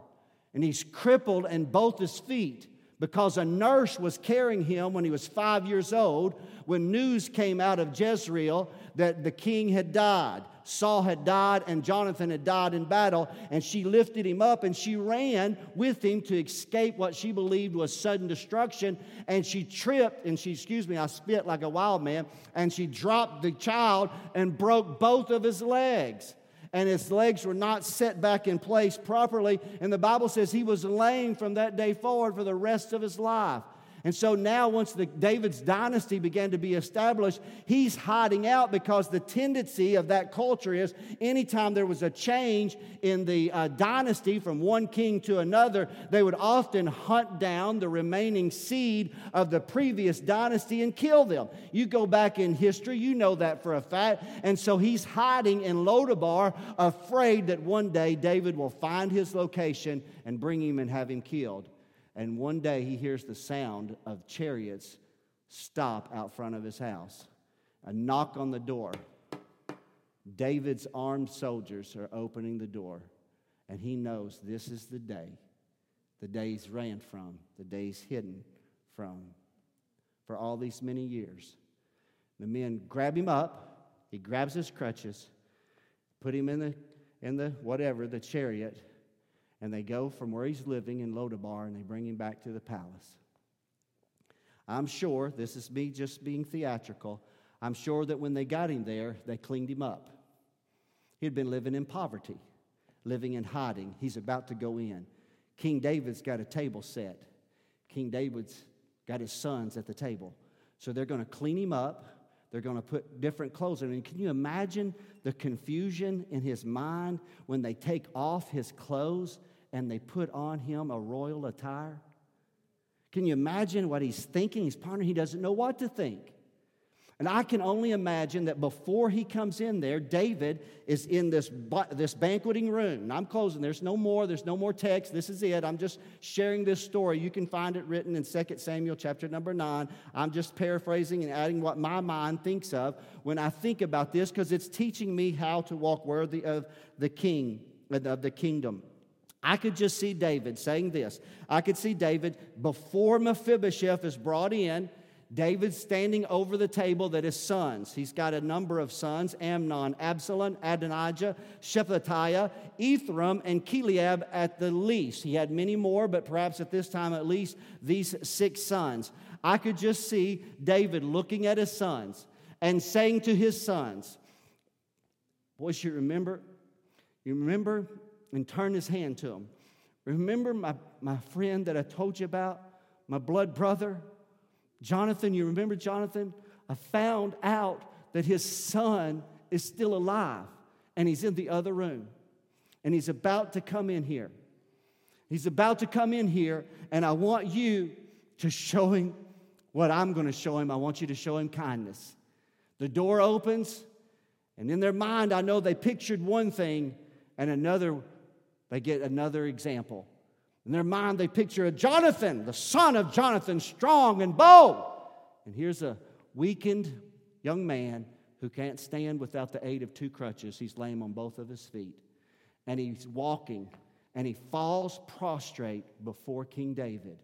And he's crippled in both his feet because a nurse was carrying him when he was five years old when news came out of Jezreel that the king had died. Saul had died and Jonathan had died in battle, and she lifted him up and she ran with him to escape what she believed was sudden destruction. And she tripped and she, excuse me, I spit like a wild man, and she dropped the child and broke both of his legs and his legs were not set back in place properly. And the Bible says he was lame from that day forward for the rest of his life. And so now, once the, David's dynasty began to be established, he's hiding out because the tendency of that culture is anytime there was a change in the uh, dynasty from one king to another, they would often hunt down the remaining seed of the previous dynasty and kill them. You go back in history, you know that for a fact. And so he's hiding in Lodabar, afraid that one day David will find his location and bring him and have him killed. And one day he hears the sound of chariots stop out front of his house. A knock on the door. David's armed soldiers are opening the door, and he knows this is the day, the day he's ran from, the day he's hidden from for all these many years. The men grab him up, he grabs his crutches, put him in the, in the whatever, the chariot, and they go from where he's living in Lodabar and they bring him back to the palace. I'm sure, this is me just being theatrical, I'm sure that when they got him there, they cleaned him up. He'd been living in poverty, living in hiding. He's about to go in. King David's got a table set. King David's got his sons at the table. So they're going to clean him up. They're going to put different clothes on him. Can you imagine the confusion in his mind when they take off his clothes and they put on him a royal attire? Can you imagine what he's thinking? He's pondering, he doesn't know what to think. And I can only imagine that before he comes in there, David is in this, this banqueting room. And I'm closing. There's no more. There's no more text. This is it. I'm just sharing this story. You can find it written in 2 Samuel chapter number 9. I'm just paraphrasing and adding what my mind thinks of when I think about this because it's teaching me how to walk worthy of the king. of the kingdom. I could just see David saying this. I could see David before Mephibosheth is brought in. David standing over the table that his sons, he's got a number of sons Amnon, Absalom, Adonijah, Shephatiah, Ithream, and Chileab at the least. He had many more, but perhaps at this time at least these six sons. I could just see David looking at his sons and saying to his sons, Boys, you remember? You remember? And turn his hand to him. Remember my, my friend that I told you about? My blood brother? Jonathan, you remember Jonathan? I found out that his son is still alive and he's in the other room and he's about to come in here. He's about to come in here, and I want you to show him what I'm going to show him. I want you to show him kindness. The door opens, and in their mind, I know they pictured one thing, and another, they get another example. In their mind, they picture a Jonathan, the son of Jonathan, strong and bold. And here's a weakened young man who can't stand without the aid of two crutches. He's lame on both of his feet. And he's walking, and he falls prostrate before King David.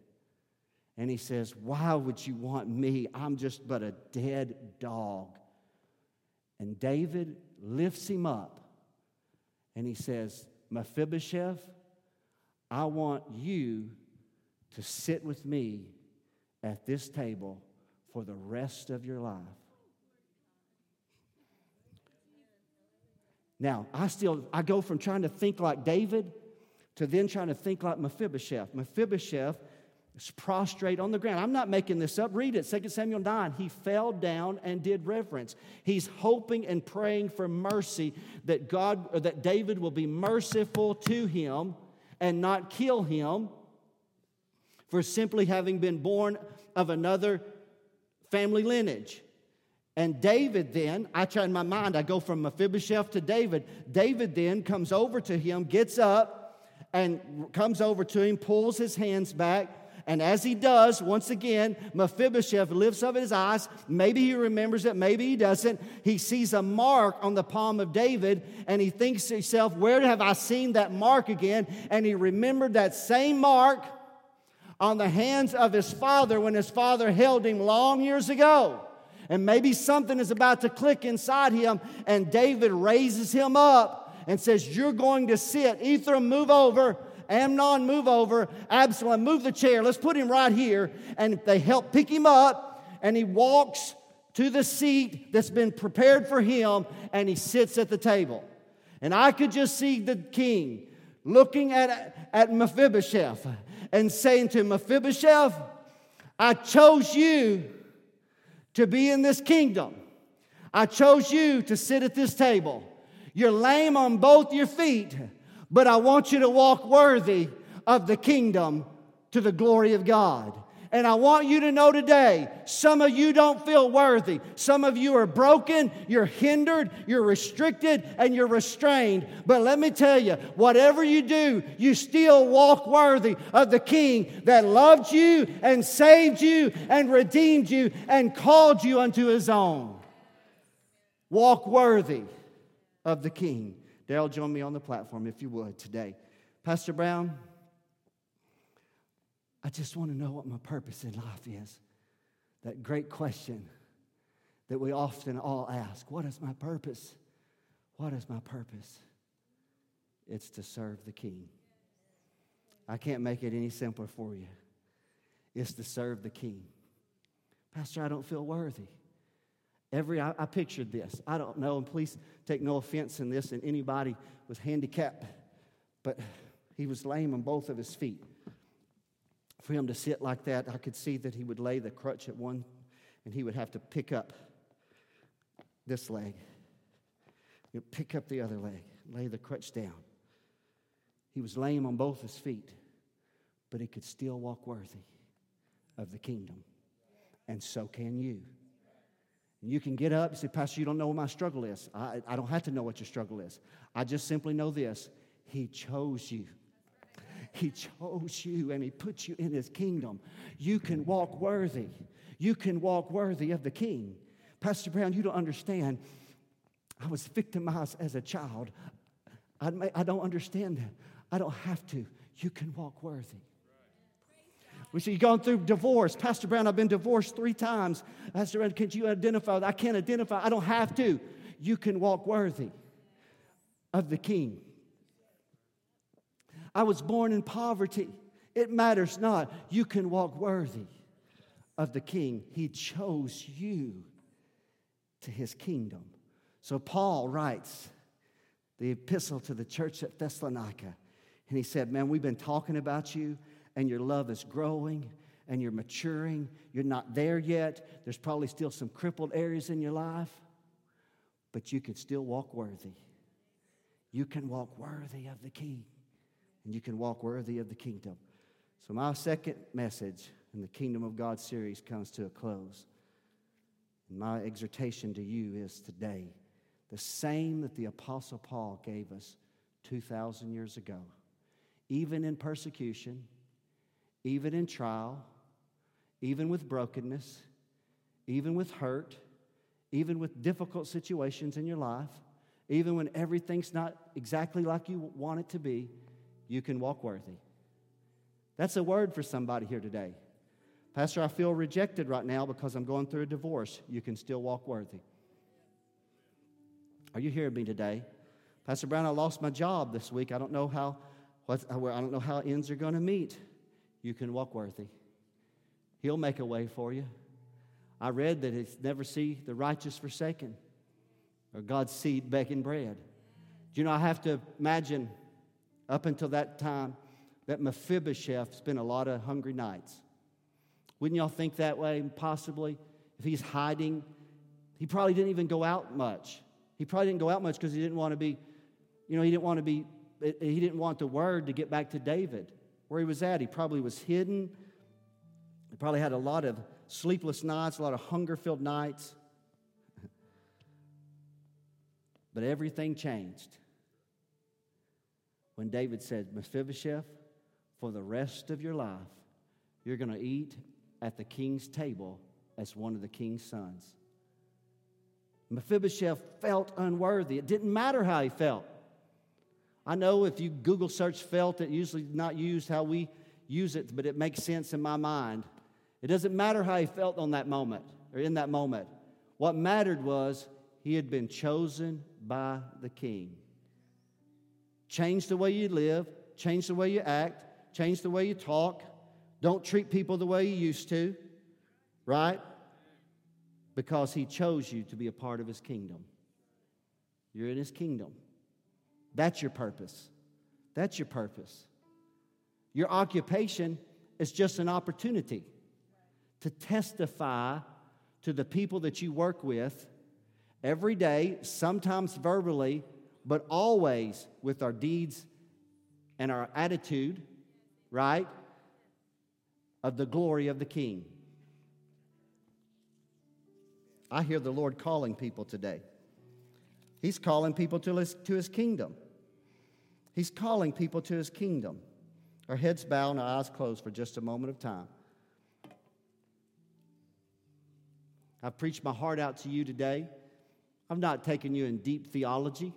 And he says, Why would you want me? I'm just but a dead dog. And David lifts him up and he says, Mephibosheth, I want you to sit with me at this table for the rest of your life. Now, I still I go from trying to think like David to then trying to think like Mephibosheth. Mephibosheth is prostrate on the ground. I'm not making this up. Read it, 2 Samuel 9. He fell down and did reverence. He's hoping and praying for mercy that God or that David will be merciful to him and not kill him for simply having been born of another family lineage. And David then, I try in my mind, I go from Mephibosheth to David. David then comes over to him, gets up, and comes over to him, pulls his hands back, and as he does, once again, Mephibosheth lifts up his eyes. Maybe he remembers it, maybe he doesn't. He sees a mark on the palm of David and he thinks to himself, Where have I seen that mark again? And he remembered that same mark on the hands of his father when his father held him long years ago. And maybe something is about to click inside him, and David raises him up and says, You're going to sit. Ithream, move over. Amnon, move over. Absalom, move the chair. Let's put him right here. And they help pick him up, and he walks to the seat that's been prepared for him, and he sits at the table. And I could just see the king looking at, at Mephibosheth and saying to Mephibosheth, I chose you to be in this kingdom. I chose you to sit at this table. You're lame on both your feet, but I want you to walk worthy of the kingdom to the glory of God. And I want you to know today, some of you don't feel worthy. Some of you are broken, you're hindered, you're restricted, and you're restrained. But let me tell you, whatever you do, you still walk worthy of the King that loved you and saved you and redeemed you and called you unto his own. Walk worthy of the King. Daryl, join me on the platform if you would today. Pastor Brown, I just want to know what my purpose in life is. That great question that we often all ask What is my purpose? What is my purpose? It's to serve the King. I can't make it any simpler for you. It's to serve the King. Pastor, I don't feel worthy. Every I, I, pictured this. I don't know, and please take no offense in this, and anybody was handicapped, but he was lame on both of his feet. For him to sit like that, I could see that he would lay the crutch at one, and he would have to pick up this leg, you pick up the other leg, lay the crutch down. He was lame on both his feet, but he could still walk worthy of the kingdom. And so can you. You can get up and say, Pastor, you don't know what my struggle is. I, I don't have to know what your struggle is. I just simply know this He chose you. He chose you and He put you in His kingdom. You can walk worthy. You can walk worthy of the King. Pastor Brown, you don't understand. I was victimized as a child. I, I don't understand that. I don't have to. You can walk worthy. We see, gone through divorce. Pastor Brown, I've been divorced three times. Pastor Brown, can you identify? I can't identify. I don't have to. You can walk worthy of the King. I was born in poverty. It matters not. You can walk worthy of the King. He chose you to his kingdom. So Paul writes the epistle to the church at Thessalonica, and he said, Man, we've been talking about you and your love is growing and you're maturing. You're not there yet. There's probably still some crippled areas in your life, but you can still walk worthy. You can walk worthy of the King, and you can walk worthy of the kingdom. So, my second message in the Kingdom of God series comes to a close. And my exhortation to you is today the same that the Apostle Paul gave us 2,000 years ago. Even in persecution, even in trial, even with brokenness, even with hurt, even with difficult situations in your life, even when everything's not exactly like you want it to be, you can walk worthy. That's a word for somebody here today. Pastor, I feel rejected right now because I'm going through a divorce. You can still walk worthy. Are you hearing me today? Pastor Brown, I lost my job this week. I don't know how, I don't know how ends are going to meet you can walk worthy. He'll make a way for you. I read that it's never see the righteous forsaken or God's seed begging bread. Do you know, I have to imagine up until that time that Mephibosheth spent a lot of hungry nights. Wouldn't y'all think that way, possibly? If he's hiding, he probably didn't even go out much. He probably didn't go out much because he didn't want to be, you know, he didn't want to be, he didn't want the word to get back to David where he was at. He probably was hidden. He probably had a lot of sleepless nights, a lot of hunger filled nights. but everything changed when David said, Mephibosheth, for the rest of your life, you're going to eat at the king's table as one of the king's sons. Mephibosheth felt unworthy. It didn't matter how he felt. I know if you Google search felt, it usually not used how we use it, but it makes sense in my mind. It doesn't matter how he felt on that moment or in that moment. What mattered was he had been chosen by the king. Change the way you live, change the way you act, change the way you talk. Don't treat people the way you used to, right? Because he chose you to be a part of his kingdom. You're in his kingdom. That's your purpose. That's your purpose. Your occupation is just an opportunity to testify to the people that you work with every day, sometimes verbally, but always with our deeds and our attitude, right? Of the glory of the King. I hear the Lord calling people today. He's calling people to his, to his kingdom. He's calling people to his kingdom. Our heads bowed and our eyes closed for just a moment of time. I've preached my heart out to you today. I've not taken you in deep theology.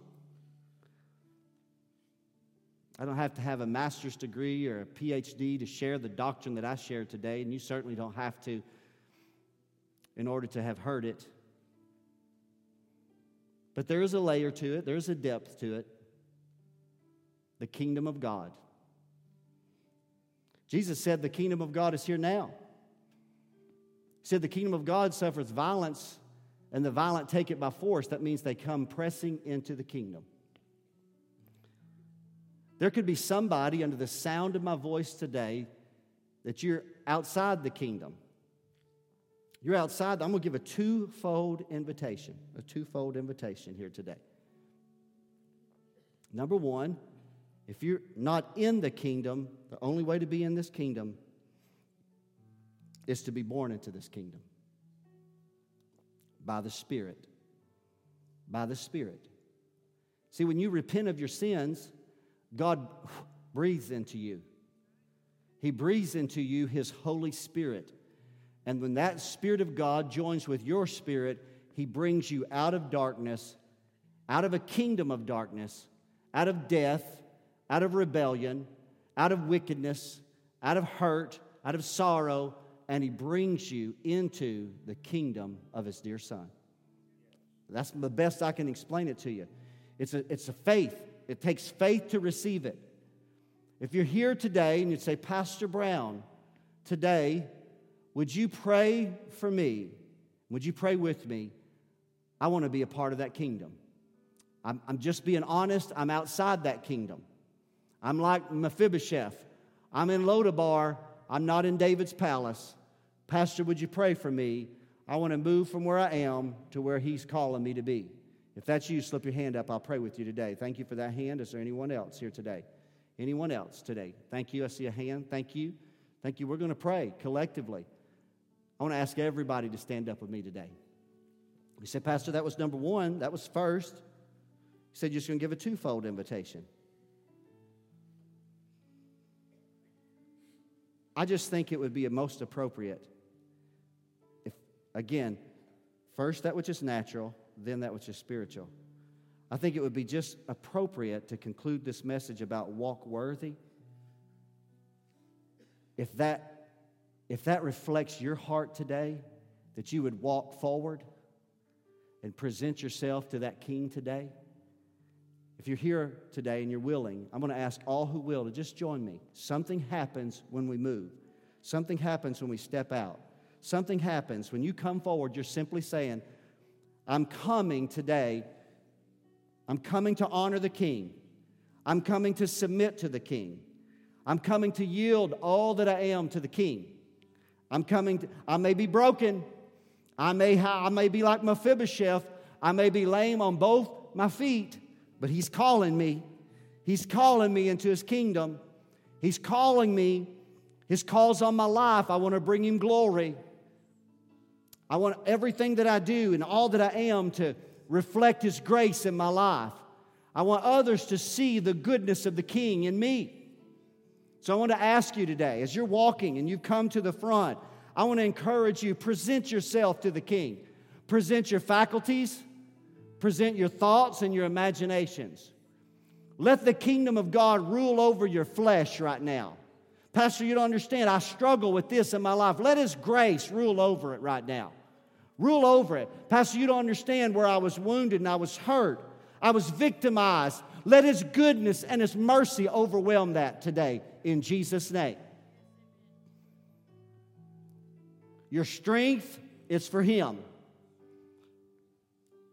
I don't have to have a master's degree or a PhD to share the doctrine that I share today, and you certainly don't have to in order to have heard it. But there is a layer to it, there's a depth to it the kingdom of God. Jesus said, The kingdom of God is here now. He said, The kingdom of God suffers violence, and the violent take it by force. That means they come pressing into the kingdom. There could be somebody under the sound of my voice today that you're outside the kingdom. You're outside. I'm going to give a twofold invitation, a twofold invitation here today. Number one, if you're not in the kingdom, the only way to be in this kingdom is to be born into this kingdom by the Spirit. By the Spirit. See, when you repent of your sins, God breathes into you. He breathes into you His Holy Spirit. And when that Spirit of God joins with your spirit, He brings you out of darkness, out of a kingdom of darkness, out of death, out of rebellion, out of wickedness, out of hurt, out of sorrow, and He brings you into the kingdom of His dear Son. That's the best I can explain it to you. It's a, it's a faith, it takes faith to receive it. If you're here today and you'd say, Pastor Brown, today, would you pray for me? Would you pray with me? I want to be a part of that kingdom. I'm, I'm just being honest, I'm outside that kingdom. I'm like Mephibosheth. I'm in Lodabar, I'm not in David's palace. Pastor, would you pray for me? I want to move from where I am to where He's calling me to be. If that's you, slip your hand up. I'll pray with you today. Thank you for that hand. Is there anyone else here today? Anyone else today? Thank you. I see a hand. Thank you. Thank you. We're going to pray collectively. I want to ask everybody to stand up with me today. You said, Pastor, that was number one. That was first. He said you're just going to give a twofold invitation. I just think it would be most appropriate if, again, first that which is natural, then that which is spiritual. I think it would be just appropriate to conclude this message about walk worthy. If that, if that reflects your heart today, that you would walk forward and present yourself to that king today. If you're here today and you're willing, I'm going to ask all who will to just join me. Something happens when we move, something happens when we step out. Something happens when you come forward, you're simply saying, I'm coming today. I'm coming to honor the king. I'm coming to submit to the king. I'm coming to yield all that I am to the king. I'm coming to, I may be broken. I may, I may be like Mephibosheth. I may be lame on both my feet, but he's calling me. He's calling me into his kingdom. He's calling me. His call's on my life. I want to bring him glory. I want everything that I do and all that I am to reflect His grace in my life. I want others to see the goodness of the King in me. So I want to ask you today, as you're walking and you've come to the front, I want to encourage you present yourself to the King. Present your faculties, present your thoughts and your imaginations. Let the kingdom of God rule over your flesh right now. Pastor, you don't understand. I struggle with this in my life. Let His grace rule over it right now. Rule over it. Pastor, you don't understand where I was wounded and I was hurt. I was victimized. Let His goodness and His mercy overwhelm that today in Jesus' name. Your strength is for Him,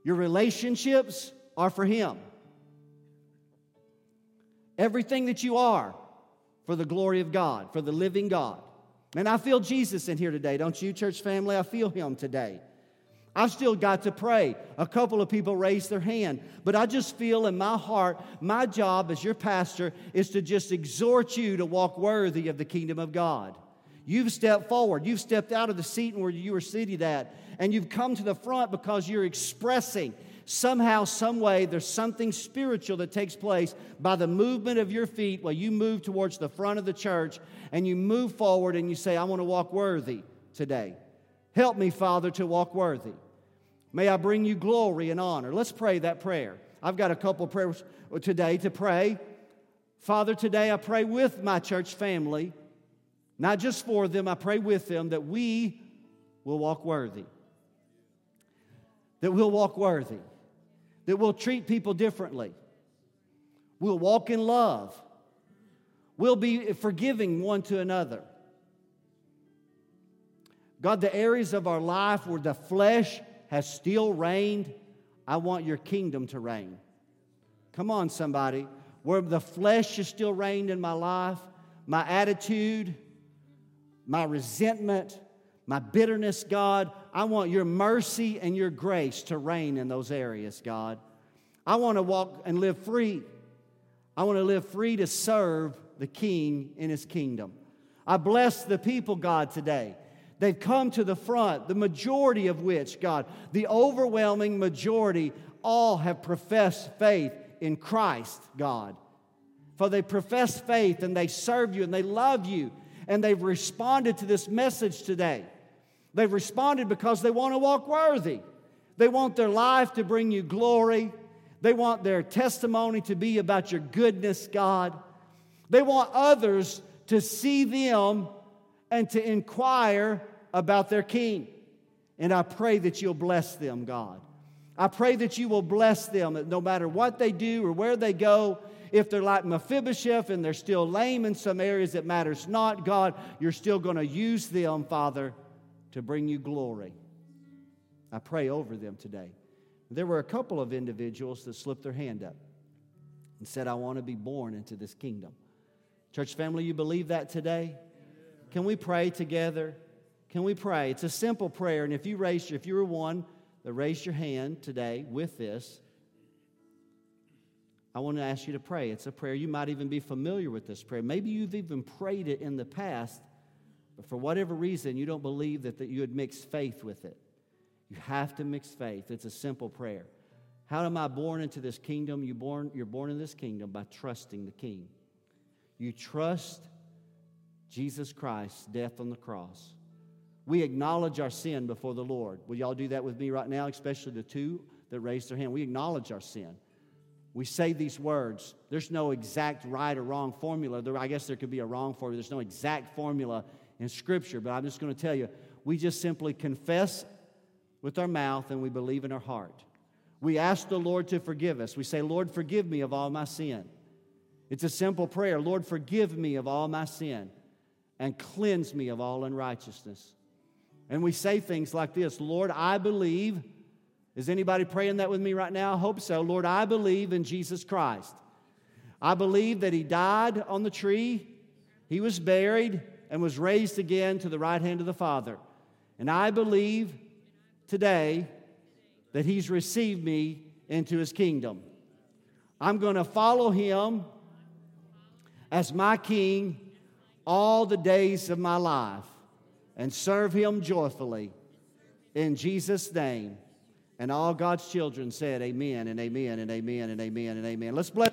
your relationships are for Him. Everything that you are for the glory of God, for the living God. And I feel Jesus in here today, don't you, church family? I feel Him today. I've still got to pray. A couple of people raised their hand, but I just feel in my heart, my job as your pastor is to just exhort you to walk worthy of the kingdom of God. You've stepped forward, you've stepped out of the seat where you were seated at, and you've come to the front because you're expressing somehow, some way, there's something spiritual that takes place by the movement of your feet while you move towards the front of the church and you move forward and you say, I want to walk worthy today. Help me, Father, to walk worthy. May I bring you glory and honor. Let's pray that prayer. I've got a couple prayers today to pray. Father, today I pray with my church family, not just for them, I pray with them that we will walk worthy. That we'll walk worthy. That we'll treat people differently. We'll walk in love. We'll be forgiving one to another. God, the areas of our life where the flesh has still reigned, I want your kingdom to reign. Come on, somebody. Where the flesh is still reigned in my life, my attitude, my resentment, my bitterness, God, I want your mercy and your grace to reign in those areas, God. I want to walk and live free. I want to live free to serve the King in his kingdom. I bless the people, God, today. They've come to the front, the majority of which, God, the overwhelming majority, all have professed faith in Christ, God. For they profess faith and they serve you and they love you and they've responded to this message today. They've responded because they want to walk worthy. They want their life to bring you glory. They want their testimony to be about your goodness, God. They want others to see them and to inquire about their king. And I pray that you'll bless them, God. I pray that you will bless them no matter what they do or where they go, if they're like Mephibosheth and they're still lame in some areas, it matters not. God, you're still going to use them, Father, to bring you glory. I pray over them today. There were a couple of individuals that slipped their hand up and said, I want to be born into this kingdom. Church family, you believe that today? Can we pray together? Can we pray? It's a simple prayer. And if you raised, your if you were one that raised your hand today with this, I want to ask you to pray. It's a prayer. You might even be familiar with this prayer. Maybe you've even prayed it in the past, but for whatever reason, you don't believe that, that you would mix faith with it. You have to mix faith. It's a simple prayer. How am I born into this kingdom? You born, you're born in this kingdom by trusting the King. You trust Jesus Christ's death on the cross. We acknowledge our sin before the Lord. Will y'all do that with me right now, especially the two that raised their hand? We acknowledge our sin. We say these words. There's no exact right or wrong formula. There, I guess there could be a wrong formula. There's no exact formula in Scripture, but I'm just going to tell you we just simply confess with our mouth and we believe in our heart. We ask the Lord to forgive us. We say, Lord, forgive me of all my sin. It's a simple prayer Lord, forgive me of all my sin and cleanse me of all unrighteousness. And we say things like this Lord, I believe. Is anybody praying that with me right now? I hope so. Lord, I believe in Jesus Christ. I believe that He died on the tree, He was buried, and was raised again to the right hand of the Father. And I believe today that He's received me into His kingdom. I'm going to follow Him as my king all the days of my life and serve him joyfully in Jesus' name. And all God's children said, Amen and amen and amen and amen and amen. Let's bless.